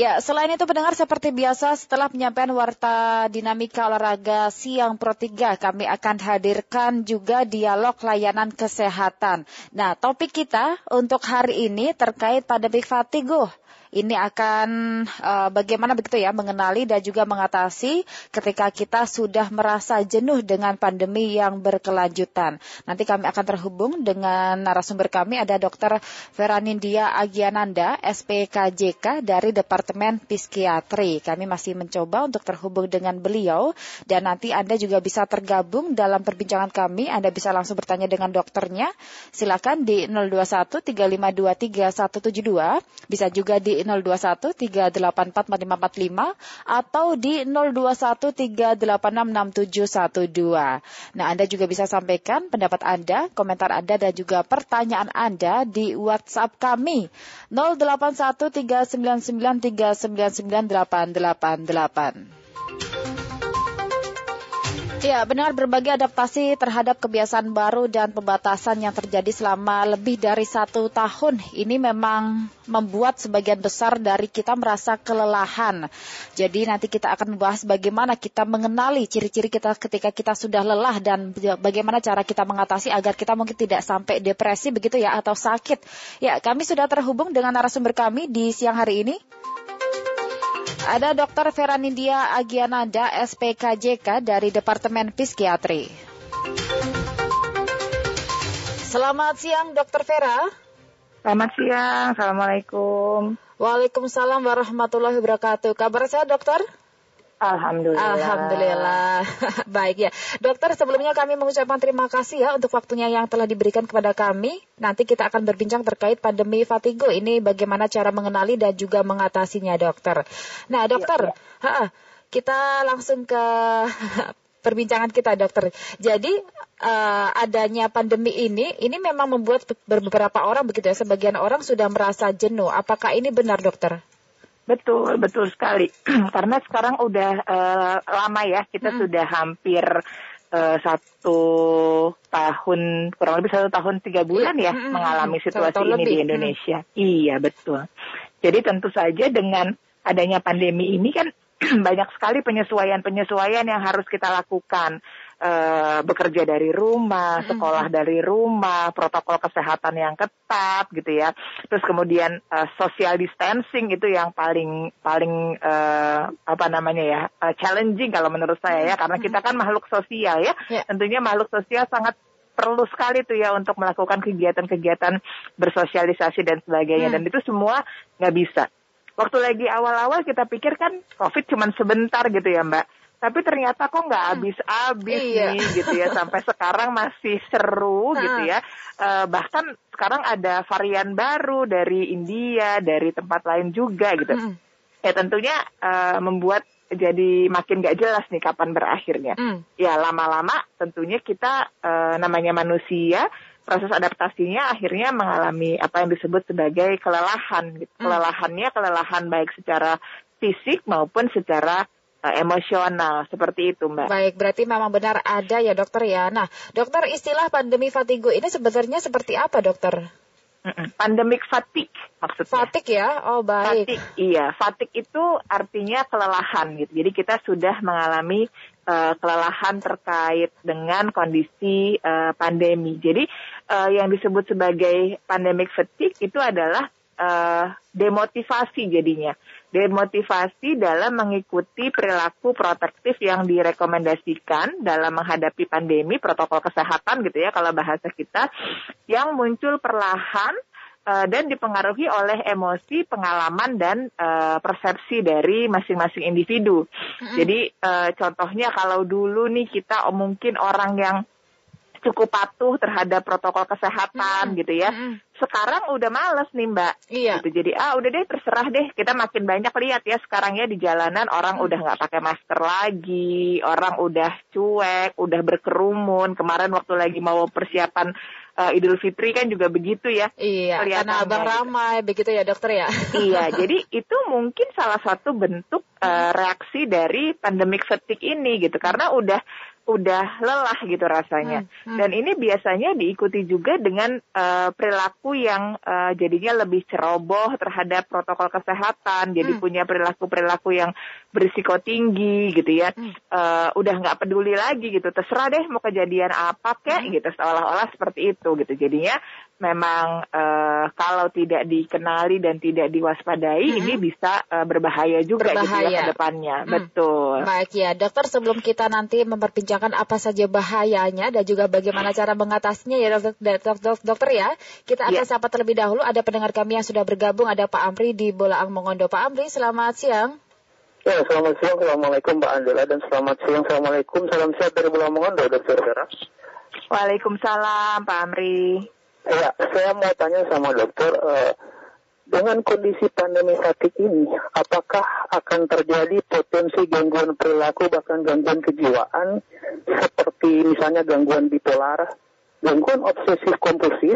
Ya, selain itu pendengar seperti biasa setelah penyampaian warta dinamika olahraga siang Pro 3 kami akan hadirkan juga dialog layanan kesehatan. Nah, topik kita untuk hari ini terkait pada Big Fatigo ini akan uh, bagaimana begitu ya mengenali dan juga mengatasi ketika kita sudah merasa jenuh dengan pandemi yang berkelanjutan. Nanti kami akan terhubung dengan narasumber kami ada Dr. Veranindia Agiananda, SPKJK dari Departemen Psikiatri. Kami masih mencoba untuk terhubung dengan beliau dan nanti Anda juga bisa tergabung dalam perbincangan kami. Anda bisa langsung bertanya dengan dokternya. Silakan di 021 3523 172. Bisa juga di 021 384 4545 atau di 021 386 Nah, Anda juga bisa sampaikan pendapat Anda, komentar Anda dan juga pertanyaan Anda di WhatsApp kami. 081 399 399 Ya, benar berbagai adaptasi terhadap kebiasaan baru dan pembatasan yang terjadi selama lebih dari satu tahun ini memang membuat sebagian besar dari kita merasa kelelahan. Jadi nanti kita akan membahas bagaimana kita mengenali ciri-ciri kita ketika kita sudah lelah dan bagaimana cara kita mengatasi agar kita mungkin tidak sampai depresi begitu ya atau sakit. Ya, kami sudah terhubung dengan narasumber kami di siang hari ini. Ada Dr. Veranindia Agiananda, SPKJK dari Departemen Psikiatri. Selamat siang, Dr. Vera. Selamat siang, Assalamualaikum. Waalaikumsalam warahmatullahi wabarakatuh. Kabar saya, dokter? Alhamdulillah. Alhamdulillah. Baik ya. Dokter, sebelumnya kami mengucapkan terima kasih ya untuk waktunya yang telah diberikan kepada kami. Nanti kita akan berbincang terkait pandemi fatigo ini bagaimana cara mengenali dan juga mengatasinya, dokter. Nah, dokter, ya, ya. kita langsung ke perbincangan kita, dokter. Jadi uh, adanya pandemi ini, ini memang membuat beberapa orang begitu ya, sebagian orang sudah merasa jenuh. Apakah ini benar, dokter? Betul, betul sekali. Karena sekarang udah uh, lama ya, kita hmm. sudah hampir uh, satu tahun, kurang lebih satu tahun tiga bulan ya hmm. mengalami situasi ini lebih. di Indonesia. Hmm. Iya, betul. Jadi tentu saja dengan adanya pandemi ini kan banyak sekali penyesuaian-penyesuaian yang harus kita lakukan uh, bekerja dari rumah, sekolah dari rumah, protokol kesehatan yang ketat gitu ya. Terus kemudian uh, social distancing itu yang paling paling uh, apa namanya ya uh, challenging kalau menurut saya ya karena kita kan makhluk sosial ya. Yeah. Tentunya makhluk sosial sangat perlu sekali tuh ya untuk melakukan kegiatan-kegiatan bersosialisasi dan sebagainya hmm. dan itu semua nggak bisa. Waktu lagi awal-awal kita pikir kan COVID cuma sebentar gitu ya Mbak tapi ternyata kok nggak hmm. habis-habis iya. nih gitu ya sampai sekarang masih seru gitu ya uh, bahkan sekarang ada varian baru dari India dari tempat lain juga gitu hmm. ya tentunya uh, membuat jadi makin gak jelas nih kapan berakhirnya hmm. ya lama-lama tentunya kita uh, namanya manusia proses adaptasinya akhirnya mengalami apa yang disebut sebagai kelelahan gitu. Hmm. kelelahannya kelelahan baik secara fisik maupun secara uh, emosional seperti itu mbak. Baik, berarti memang benar ada ya dokter ya. Nah, dokter istilah pandemi fatigue ini sebenarnya seperti apa dokter? Pandemic fatigue maksudnya. Fatigue ya, oh baik. Fatigue, iya. Fatigue itu artinya kelelahan gitu. Jadi kita sudah mengalami uh, kelelahan terkait dengan kondisi uh, pandemi. Jadi uh, yang disebut sebagai pandemic fatigue itu adalah uh, demotivasi jadinya demotivasi dalam mengikuti perilaku protektif yang direkomendasikan dalam menghadapi pandemi protokol kesehatan gitu ya kalau bahasa kita yang muncul perlahan uh, dan dipengaruhi oleh emosi, pengalaman dan uh, persepsi dari masing-masing individu. Mm-hmm. Jadi uh, contohnya kalau dulu nih kita oh, mungkin orang yang cukup patuh terhadap protokol kesehatan mm-hmm. gitu ya. Mm-hmm. Sekarang udah males nih Mbak. Iya. Gitu. Jadi ah udah deh terserah deh. Kita makin banyak lihat ya sekarang ya di jalanan orang mm. udah nggak pakai masker lagi, orang udah cuek, udah berkerumun. Kemarin waktu lagi mau persiapan uh, Idul Fitri kan juga begitu ya. Iya. Karena abang gitu. ramai begitu ya dokter ya. iya. Jadi itu mungkin salah satu bentuk uh, reaksi dari pandemic fatigue ini gitu. Karena udah udah lelah gitu rasanya. Hmm, hmm. Dan ini biasanya diikuti juga dengan uh, perilaku yang uh, jadinya lebih ceroboh terhadap protokol kesehatan, jadi hmm. punya perilaku-perilaku yang berisiko tinggi gitu ya. Hmm. Uh, udah nggak peduli lagi gitu, terserah deh mau kejadian apa kek hmm. gitu, seolah-olah seperti itu gitu. Jadinya memang uh, kalau tidak dikenali dan tidak diwaspadai hmm. ini bisa uh, berbahaya juga berbahaya. gitu ya ke depannya. Hmm. Betul. Baik ya, dokter sebelum kita nanti memperbincangkan apa saja bahayanya dan juga bagaimana cara mengatasinya ya dokter, dokter, dokter ya. Kita akan ya. sapa terlebih dahulu ada pendengar kami yang sudah bergabung ada Pak Amri di Bolaang Mongondo. Pak Amri, selamat siang. Ya, selamat siang. Assalamualaikum Mbak Angela dan selamat siang. Assalamualaikum. Salam sehat dari Bolaang Mongondo, Dokter Vera. Waalaikumsalam Pak Amri. Ya, saya mau tanya sama dokter, uh, dengan kondisi pandemi saat ini, apakah akan terjadi potensi gangguan perilaku bahkan gangguan kejiwaan seperti misalnya gangguan bipolar, gangguan obsesif kompulsif,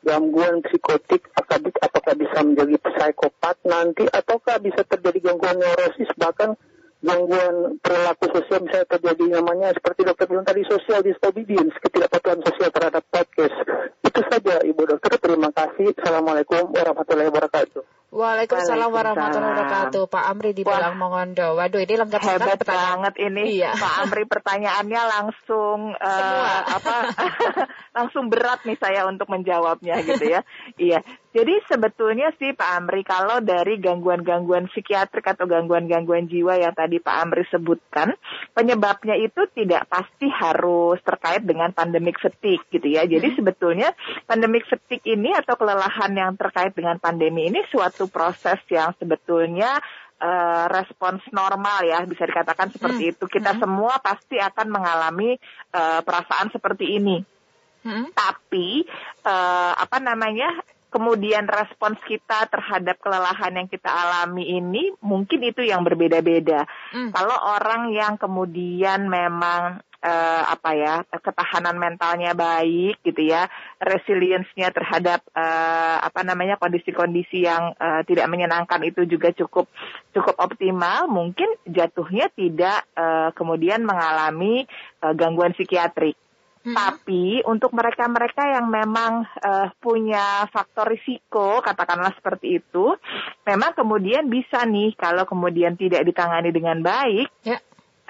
gangguan psikotik, apakah, apakah bisa menjadi psikopat nanti, ataukah bisa terjadi gangguan neurosis bahkan gangguan perilaku sosial misalnya terjadi namanya seperti dokter bilang tadi social disobedience, ketidakpatuhan sosial terhadap podcast. Itu saja Ibu Dokter, terima kasih. Assalamualaikum warahmatullahi wabarakatuh. Waalaikumsalam warahmatullahi wabarakatuh. Pak Amri di Balang Mongondo. Waduh, ini lengkap Hebat banget ini. Iya. Pak Amri pertanyaannya langsung uh, apa? langsung berat nih saya untuk menjawabnya gitu ya. iya. Jadi sebetulnya sih Pak Amri kalau dari gangguan-gangguan psikiatrik atau gangguan-gangguan jiwa yang tadi Pak Amri sebutkan, penyebabnya itu tidak pasti harus terkait dengan pandemik fatigue gitu ya. Jadi hmm. sebetulnya pandemik fatigue ini atau kelelahan yang terkait dengan pandemi ini suatu suatu proses yang sebetulnya uh, respons normal ya bisa dikatakan seperti hmm. itu kita hmm. semua pasti akan mengalami uh, perasaan seperti ini hmm. tapi uh, apa namanya kemudian respons kita terhadap kelelahan yang kita alami ini mungkin itu yang berbeda-beda. Hmm. Kalau orang yang kemudian memang uh, apa ya ketahanan mentalnya baik gitu ya resilience-nya terhadap uh, apa namanya kondisi-kondisi yang uh, tidak menyenangkan itu juga cukup cukup optimal mungkin jatuhnya tidak uh, kemudian mengalami uh, gangguan psikiatrik Hmm. Tapi untuk mereka-mereka yang memang uh, punya faktor risiko, katakanlah seperti itu, memang kemudian bisa nih kalau kemudian tidak ditangani dengan baik, ya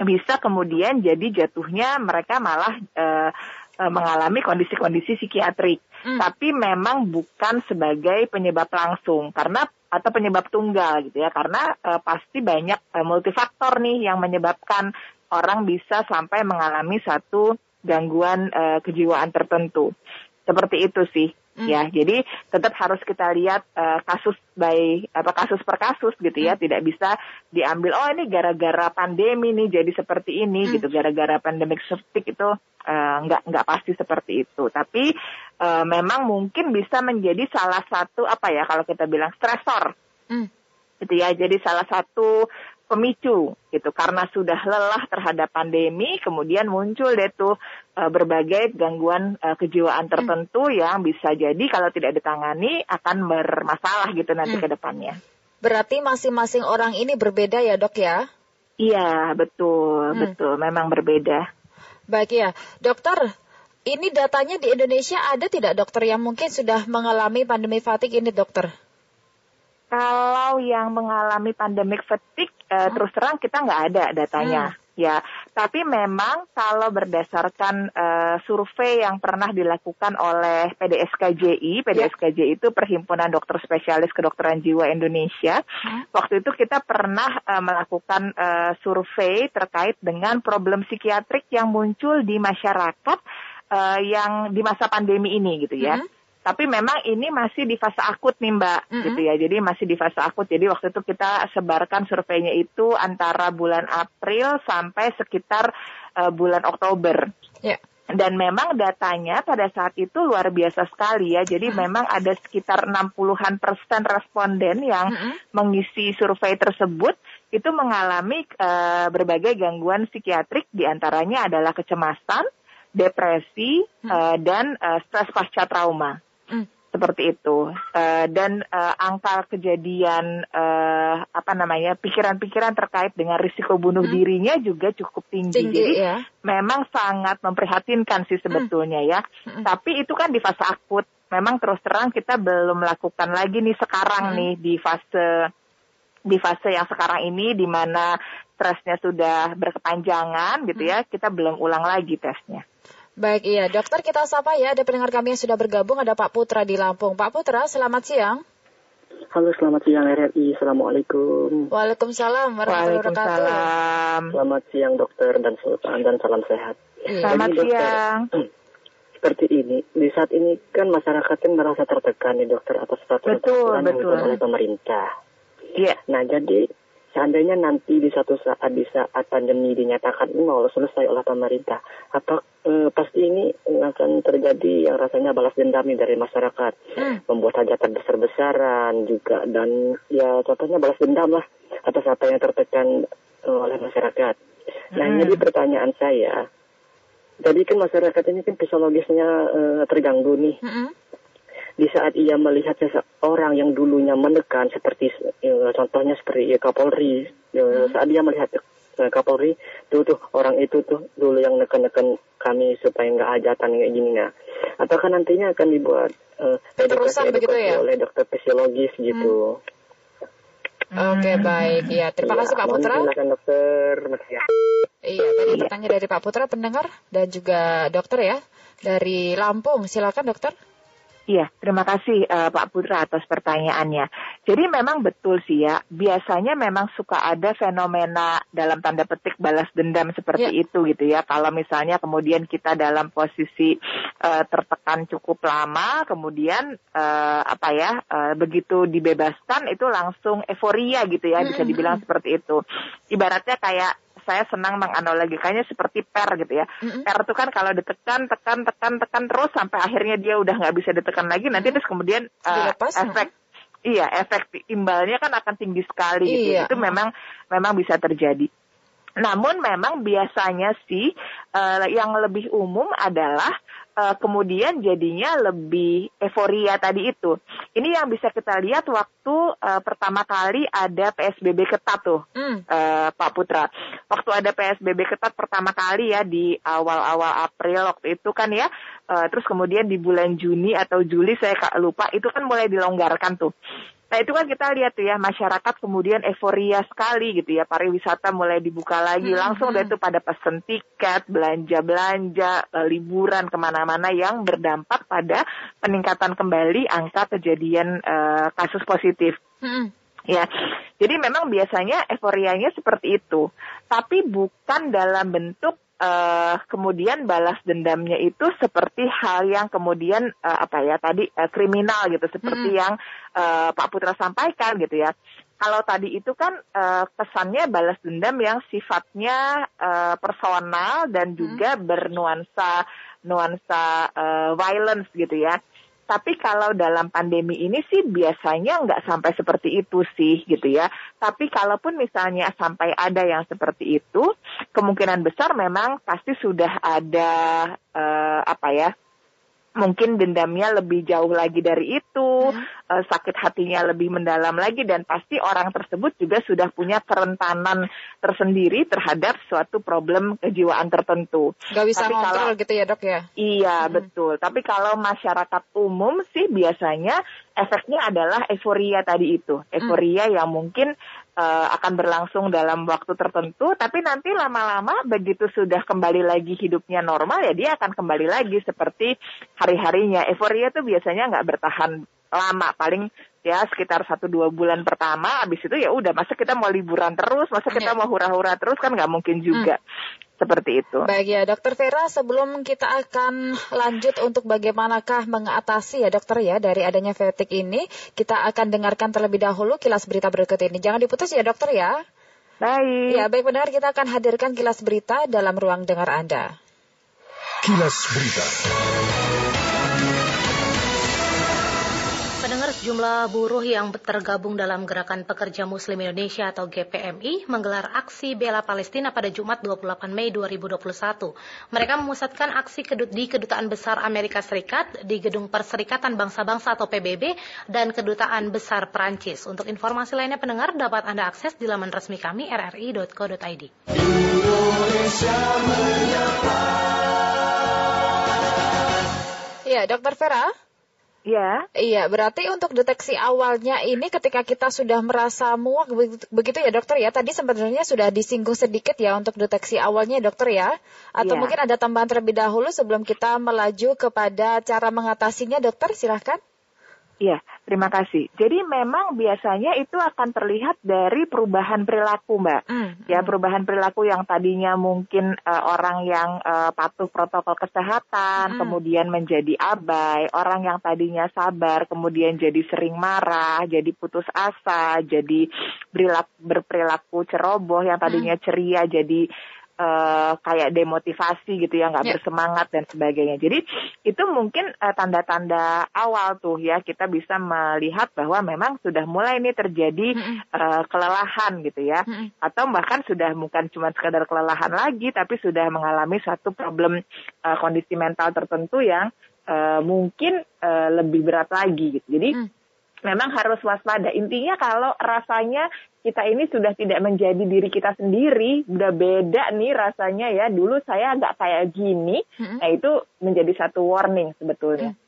bisa kemudian jadi jatuhnya mereka malah uh, mengalami kondisi-kondisi psikiatrik, hmm. tapi memang bukan sebagai penyebab langsung karena atau penyebab tunggal gitu ya karena uh, pasti banyak uh, multifaktor nih yang menyebabkan orang bisa sampai mengalami satu gangguan uh, kejiwaan tertentu. Seperti itu sih. Hmm. Ya, jadi tetap harus kita lihat uh, kasus by apa kasus per kasus gitu ya, hmm. tidak bisa diambil oh ini gara-gara pandemi nih jadi seperti ini hmm. gitu, gara-gara pandemik septik itu uh, nggak nggak pasti seperti itu. Tapi uh, memang mungkin bisa menjadi salah satu apa ya kalau kita bilang stresor. Hmm. Gitu ya. Jadi salah satu pemicu gitu karena sudah lelah terhadap pandemi kemudian muncul deh tuh uh, berbagai gangguan uh, kejiwaan tertentu hmm. yang bisa jadi kalau tidak ditangani akan bermasalah gitu nanti hmm. ke depannya. Berarti masing-masing orang ini berbeda ya, Dok ya? Iya, betul, hmm. betul, memang berbeda. Baik ya. Dokter, ini datanya di Indonesia ada tidak dokter yang mungkin sudah mengalami pandemi fatigue ini, dokter? Kalau yang mengalami pandemic fatigue, uh, terus terang kita nggak ada datanya. Hmm. Ya, tapi memang kalau berdasarkan uh, survei yang pernah dilakukan oleh PDSKJI, PDSKJI itu Perhimpunan Dokter Spesialis Kedokteran Jiwa Indonesia. Hmm. Waktu itu kita pernah uh, melakukan uh, survei terkait dengan problem psikiatrik yang muncul di masyarakat uh, yang di masa pandemi ini gitu ya. Hmm tapi memang ini masih di fase akut nih Mbak, mm -hmm. gitu ya. Jadi masih di fase akut. Jadi waktu itu kita sebarkan surveinya itu antara bulan April sampai sekitar uh, bulan Oktober. Yeah. Dan memang datanya pada saat itu luar biasa sekali ya. Jadi mm -hmm. memang ada sekitar 60-an persen responden yang mm -hmm. mengisi survei tersebut itu mengalami uh, berbagai gangguan psikiatrik di antaranya adalah kecemasan, depresi, hmm. uh, dan uh, stres pasca trauma. Seperti itu uh, dan uh, angka kejadian uh, apa namanya pikiran-pikiran terkait dengan risiko bunuh hmm. dirinya juga cukup tinggi, tinggi jadi ya. memang sangat memprihatinkan sih sebetulnya hmm. ya hmm. tapi itu kan di fase akut memang terus terang kita belum melakukan lagi nih sekarang hmm. nih di fase di fase yang sekarang ini di mana stresnya sudah berkepanjangan gitu ya, hmm. kita belum ulang lagi tesnya. Baik, iya. Dokter kita sapa ya, ada pendengar kami yang sudah bergabung, ada Pak Putra di Lampung. Pak Putra, selamat siang. Halo, selamat siang RRI. Assalamualaikum. Waalaikumsalam warahmatullahi wabarakatuh. Selamat siang dokter dan sultan dan salam sehat. Iya. Selamat Jadi, dokter, siang. Seperti ini, di saat ini kan masyarakat kan merasa tertekan nih dokter atas peraturan oleh pemerintah. Iya. Nah, jadi seandainya nanti di satu saat di saat pandemi dinyatakan nol selesai oleh pemerintah, apa eh, pasti ini akan terjadi yang rasanya balas dendam dari masyarakat, hmm. membuat hajatan besar-besaran juga dan ya contohnya balas dendam lah atas apa yang tertekan eh, oleh masyarakat. Nah hmm. jadi pertanyaan saya, jadi kan masyarakat ini kan psikologisnya eh, terganggu nih. Hmm di saat ia melihat seseorang yang dulunya menekan seperti ya, contohnya seperti ya, Kapolri ya, hmm. saat dia melihat Kapolri tuh tuh orang itu tuh dulu yang neken-neken kami supaya nggak hajatan kayak gini nah apakah nantinya akan dibuat uh, edukasi, edukasi ya? oleh dokter fisiologis gitu hmm. Oke okay, baik ya terima kasih Pak Putra. Silakan dokter. Iya tadi pertanyaan dari Pak Putra pendengar dan juga dokter ya dari Lampung silakan dokter. Iya, terima kasih uh, Pak Putra atas pertanyaannya. Jadi memang betul sih ya, biasanya memang suka ada fenomena dalam tanda petik balas dendam seperti ya. itu gitu ya. Kalau misalnya kemudian kita dalam posisi uh, tertekan cukup lama, kemudian uh, apa ya, uh, begitu dibebaskan itu langsung euforia gitu ya, bisa dibilang seperti itu. Ibaratnya kayak saya senang menganalogikannya seperti per gitu ya. Mm-hmm. Per itu kan kalau ditekan, tekan, tekan, tekan terus sampai akhirnya dia udah nggak bisa ditekan lagi, nanti mm-hmm. terus kemudian uh, efek Iya, efek imbalnya kan akan tinggi sekali gitu. Iya. Itu memang memang bisa terjadi. Namun memang biasanya sih uh, yang lebih umum adalah uh, kemudian jadinya lebih euforia tadi itu. Ini yang bisa kita lihat waktu uh, pertama kali ada PSBB ketat tuh, mm. uh, Pak Putra. Waktu ada PSBB ketat pertama kali ya di awal-awal April waktu itu kan ya, uh, terus kemudian di bulan Juni atau Juli saya lupa itu kan mulai dilonggarkan tuh. Nah itu kan kita lihat tuh ya masyarakat kemudian euforia sekali gitu ya pariwisata mulai dibuka lagi hmm. langsung deh tuh pada pesen tiket belanja belanja liburan ke mana-mana yang berdampak pada peningkatan kembali angka kejadian uh, kasus positif. Hmm. Ya, jadi memang biasanya euforianya seperti itu, tapi bukan dalam bentuk uh, kemudian balas dendamnya itu seperti hal yang kemudian uh, apa ya tadi uh, kriminal gitu seperti hmm. yang uh, Pak Putra sampaikan gitu ya. Kalau tadi itu kan uh, kesannya balas dendam yang sifatnya uh, personal dan juga hmm. bernuansa nuansa uh, violence gitu ya. Tapi kalau dalam pandemi ini sih biasanya nggak sampai seperti itu sih gitu ya. Tapi kalaupun misalnya sampai ada yang seperti itu, kemungkinan besar memang pasti sudah ada uh, apa ya mungkin dendamnya lebih jauh lagi dari itu, hmm. uh, sakit hatinya lebih mendalam lagi dan pasti orang tersebut juga sudah punya kerentanan tersendiri terhadap suatu problem kejiwaan tertentu. Gak bisa Tapi kontrol kalau, gitu ya dok ya? Iya hmm. betul. Tapi kalau masyarakat umum sih biasanya efeknya adalah euforia tadi itu, euforia hmm. yang mungkin uh, akan berlangsung dalam waktu tertentu, tapi nanti lama-lama begitu sudah kembali lagi hidupnya normal ya dia akan kembali lagi seperti hari-harinya. Euforia tuh biasanya nggak bertahan lama, paling ya sekitar satu dua bulan pertama, habis itu ya udah masa kita mau liburan terus, masa kita iya. mau hura-hura terus kan nggak mungkin juga. Hmm seperti itu. Baik ya, Dokter Vera, sebelum kita akan lanjut untuk bagaimanakah mengatasi ya dokter ya dari adanya fatigue ini, kita akan dengarkan terlebih dahulu kilas berita berikut ini. Jangan diputus ya dokter ya. Baik. Ya, baik benar kita akan hadirkan kilas berita dalam ruang dengar Anda. Kilas Berita. Sejumlah buruh yang tergabung dalam Gerakan Pekerja Muslim Indonesia atau GPMI menggelar aksi bela Palestina pada Jumat 28 Mei 2021. Mereka memusatkan aksi di Kedutaan Besar Amerika Serikat, di Gedung Perserikatan Bangsa-Bangsa atau PBB, dan Kedutaan Besar Perancis. Untuk informasi lainnya pendengar dapat Anda akses di laman resmi kami rri.co.id. Indonesia Ya, Dokter Vera. Ya. Iya, berarti untuk deteksi awalnya ini ketika kita sudah merasa muak begitu ya dokter ya. Tadi sebenarnya sudah disinggung sedikit ya untuk deteksi awalnya dokter ya. Atau ya. mungkin ada tambahan terlebih dahulu sebelum kita melaju kepada cara mengatasinya dokter silahkan. Iya, terima kasih. Jadi memang biasanya itu akan terlihat dari perubahan perilaku, Mbak. Mm, ya, perubahan perilaku yang tadinya mungkin uh, orang yang uh, patuh protokol kesehatan, mm. kemudian menjadi abai, orang yang tadinya sabar, kemudian jadi sering marah, jadi putus asa, jadi berperilaku ceroboh, yang tadinya mm. ceria jadi uh, kayak demotivasi gitu ya nggak yeah. bersemangat dan sebagainya jadi itu mungkin uh, tanda-tanda awal tuh ya kita bisa melihat bahwa memang sudah mulai ini terjadi mm -hmm. uh, kelelahan gitu ya mm -hmm. atau bahkan sudah bukan cuma sekadar kelelahan lagi tapi sudah mengalami satu problem uh, kondisi mental tertentu yang uh, mungkin uh, lebih berat lagi gitu jadi mm memang harus waspada. Intinya kalau rasanya kita ini sudah tidak menjadi diri kita sendiri, udah beda nih rasanya ya. Dulu saya agak kayak gini, mm-hmm. nah itu menjadi satu warning sebetulnya. Mm.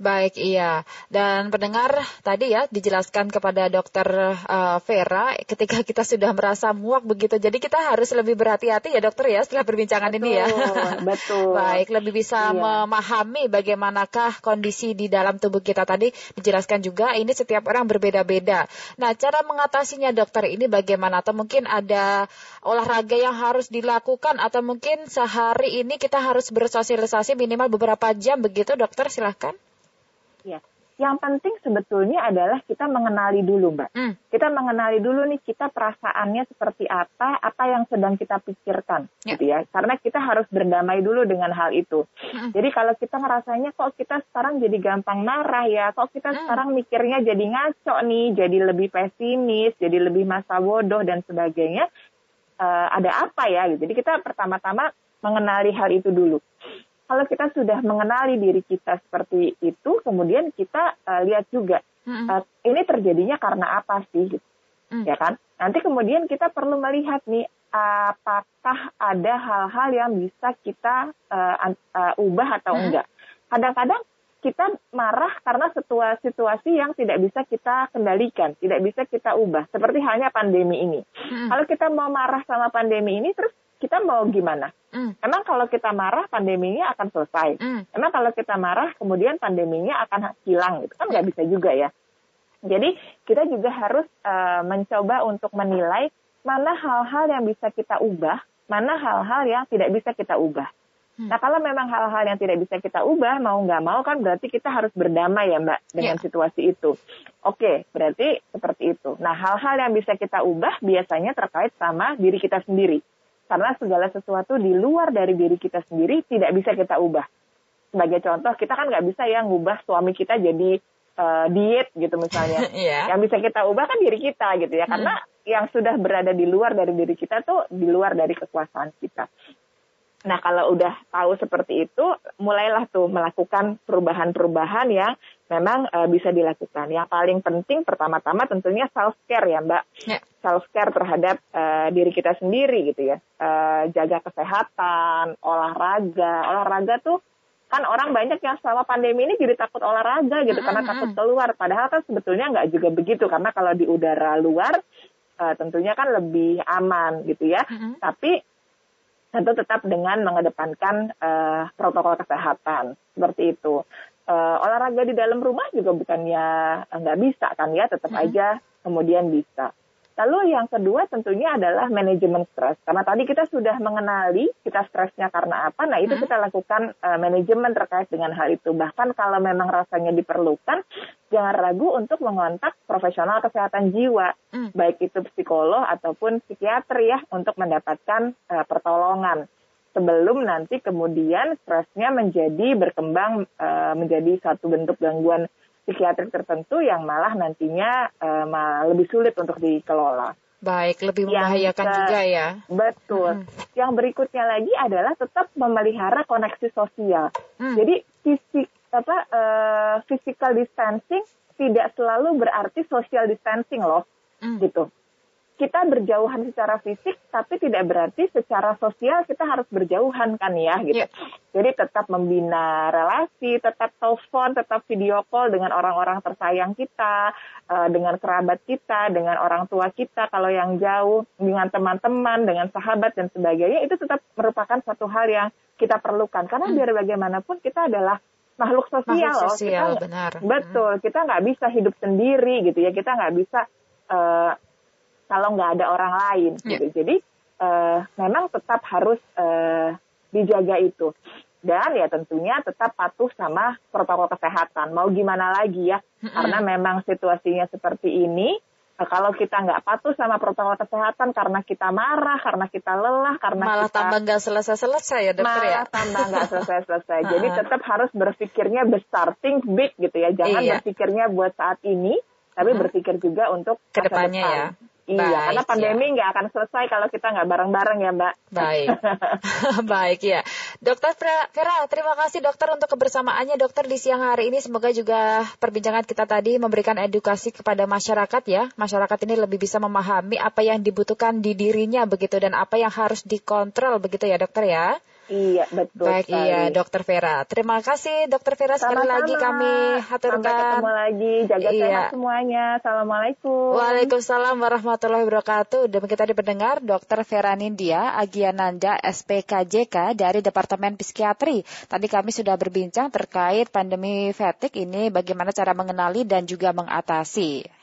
Baik, iya. Dan pendengar tadi ya dijelaskan kepada dokter uh, Vera ketika kita sudah merasa muak begitu. Jadi kita harus lebih berhati-hati ya dokter ya setelah perbincangan betul, ini ya. Betul. Baik, lebih bisa iya. memahami bagaimanakah kondisi di dalam tubuh kita tadi dijelaskan juga ini setiap orang berbeda-beda. Nah, cara mengatasinya dokter ini bagaimana? Atau mungkin ada olahraga yang harus dilakukan atau mungkin sehari ini kita harus bersosialisasi minimal beberapa jam begitu dokter silahkan. Ya, yang penting sebetulnya adalah kita mengenali dulu, Mbak. Mm. Kita mengenali dulu nih kita perasaannya seperti apa, apa yang sedang kita pikirkan, yeah. gitu ya. Karena kita harus berdamai dulu dengan hal itu. Mm. Jadi kalau kita ngerasanya kok kita sekarang jadi gampang marah ya, kok kita mm. sekarang mikirnya jadi ngaco nih, jadi lebih pesimis, jadi lebih masa bodoh dan sebagainya. Uh, ada apa ya? Gitu. Jadi kita pertama-tama mengenali hal itu dulu kalau kita sudah mengenali diri kita seperti itu, kemudian kita uh, lihat juga mm-hmm. uh, ini terjadinya karena apa sih, gitu. mm. ya kan? Nanti kemudian kita perlu melihat nih apakah ada hal-hal yang bisa kita uh, uh, ubah atau mm. enggak. Kadang-kadang kita marah karena situasi-situasi yang tidak bisa kita kendalikan, tidak bisa kita ubah. Seperti halnya pandemi ini. Hmm. Kalau kita mau marah sama pandemi ini, terus kita mau gimana? Mm. Emang kalau kita marah pandeminya akan selesai. Mm. Emang kalau kita marah kemudian pandeminya akan hilang itu kan nggak bisa juga ya. Jadi kita juga harus uh, mencoba untuk menilai mana hal-hal yang bisa kita ubah, mana hal-hal yang tidak bisa kita ubah. Hmm. Nah kalau memang hal-hal yang tidak bisa kita ubah mau nggak mau kan berarti kita harus berdamai ya mbak dengan yeah. situasi itu. Oke berarti seperti itu. Nah hal-hal yang bisa kita ubah biasanya terkait sama diri kita sendiri. Karena segala sesuatu di luar dari diri kita sendiri tidak bisa kita ubah. Sebagai contoh, kita kan nggak bisa ya ngubah suami kita jadi uh, diet gitu misalnya. yeah. Yang bisa kita ubah kan diri kita gitu ya. Karena hmm. yang sudah berada di luar dari diri kita tuh di luar dari kekuasaan kita. Nah, kalau udah tahu seperti itu, mulailah tuh melakukan perubahan-perubahan yang memang uh, bisa dilakukan. Yang paling penting pertama-tama tentunya self care ya, Mbak. Yeah. Self care terhadap uh, diri kita sendiri gitu ya. Uh, jaga kesehatan, olahraga. Olahraga tuh kan orang banyak yang selama pandemi ini jadi takut olahraga gitu mm -hmm. karena takut keluar. Padahal kan sebetulnya nggak juga begitu karena kalau di udara luar uh, tentunya kan lebih aman gitu ya. Mm -hmm. Tapi tentu tetap dengan mengedepankan uh, protokol kesehatan seperti itu. Uh, olahraga di dalam rumah juga bukannya nggak bisa kan ya, tetap hmm. aja kemudian bisa. Lalu yang kedua tentunya adalah manajemen stres. Karena tadi kita sudah mengenali kita stresnya karena apa, nah itu hmm. kita lakukan uh, manajemen terkait dengan hal itu. Bahkan kalau memang rasanya diperlukan, jangan ragu untuk mengontak profesional kesehatan jiwa, hmm. baik itu psikolog ataupun psikiater ya, untuk mendapatkan uh, pertolongan sebelum nanti kemudian stresnya menjadi berkembang uh, menjadi satu bentuk gangguan psikiatrik tertentu yang malah nantinya uh, malah lebih sulit untuk dikelola. Baik, lebih membahayakan ke, juga ya. Betul. Hmm. Yang berikutnya lagi adalah tetap memelihara koneksi sosial. Hmm. Jadi fisik apa uh, physical distancing tidak selalu berarti social distancing loh, hmm. gitu kita berjauhan secara fisik, tapi tidak berarti secara sosial kita harus berjauhan kan ya gitu. Yeah. Jadi tetap membina relasi, tetap telepon, tetap video call dengan orang-orang tersayang kita, uh, dengan kerabat kita, dengan orang tua kita kalau yang jauh, dengan teman-teman, dengan sahabat dan sebagainya itu tetap merupakan satu hal yang kita perlukan karena hmm. biar bagaimanapun kita adalah makhluk sosial, makhluk sosial loh. Kita, benar. Betul, hmm. kita nggak bisa hidup sendiri gitu ya, kita nggak bisa uh, kalau nggak ada orang lain yeah. gitu. Jadi uh, memang tetap harus uh, dijaga itu. Dan ya tentunya tetap patuh sama protokol kesehatan. Mau gimana lagi ya? Mm-hmm. Karena memang situasinya seperti ini. Nah, kalau kita nggak patuh sama protokol kesehatan karena kita marah, karena kita lelah, karena malah kita, tambah nggak selesai-selesai ya dokter ya. Malah tambah nggak selesai-selesai. Jadi tetap harus berpikirnya besar, think big gitu ya. Jangan iya. berpikirnya buat saat ini, tapi berpikir juga untuk ke depannya ya. Iya, Baik, karena pandemi ya. nggak ya. akan selesai kalau kita nggak bareng-bareng ya, Mbak. Baik, baik ya. Dokter Vera, terima kasih dokter untuk kebersamaannya dokter di siang hari ini. Semoga juga perbincangan kita tadi memberikan edukasi kepada masyarakat ya. Masyarakat ini lebih bisa memahami apa yang dibutuhkan di dirinya begitu dan apa yang harus dikontrol begitu ya dokter ya. Iya, betul. Baik, sekali. iya, Dokter Vera. Terima kasih, Dokter Vera. Sekali Sama-sama. lagi kami haturkan. Sampai ketemu lagi. Jaga iya. sehat semuanya. Assalamualaikum. Waalaikumsalam warahmatullahi wabarakatuh. Demikian tadi pendengar, Dokter Vera Nindya, Agiananda, SPKJK dari Departemen Psikiatri. Tadi kami sudah berbincang terkait pandemi fatigue ini, bagaimana cara mengenali dan juga mengatasi.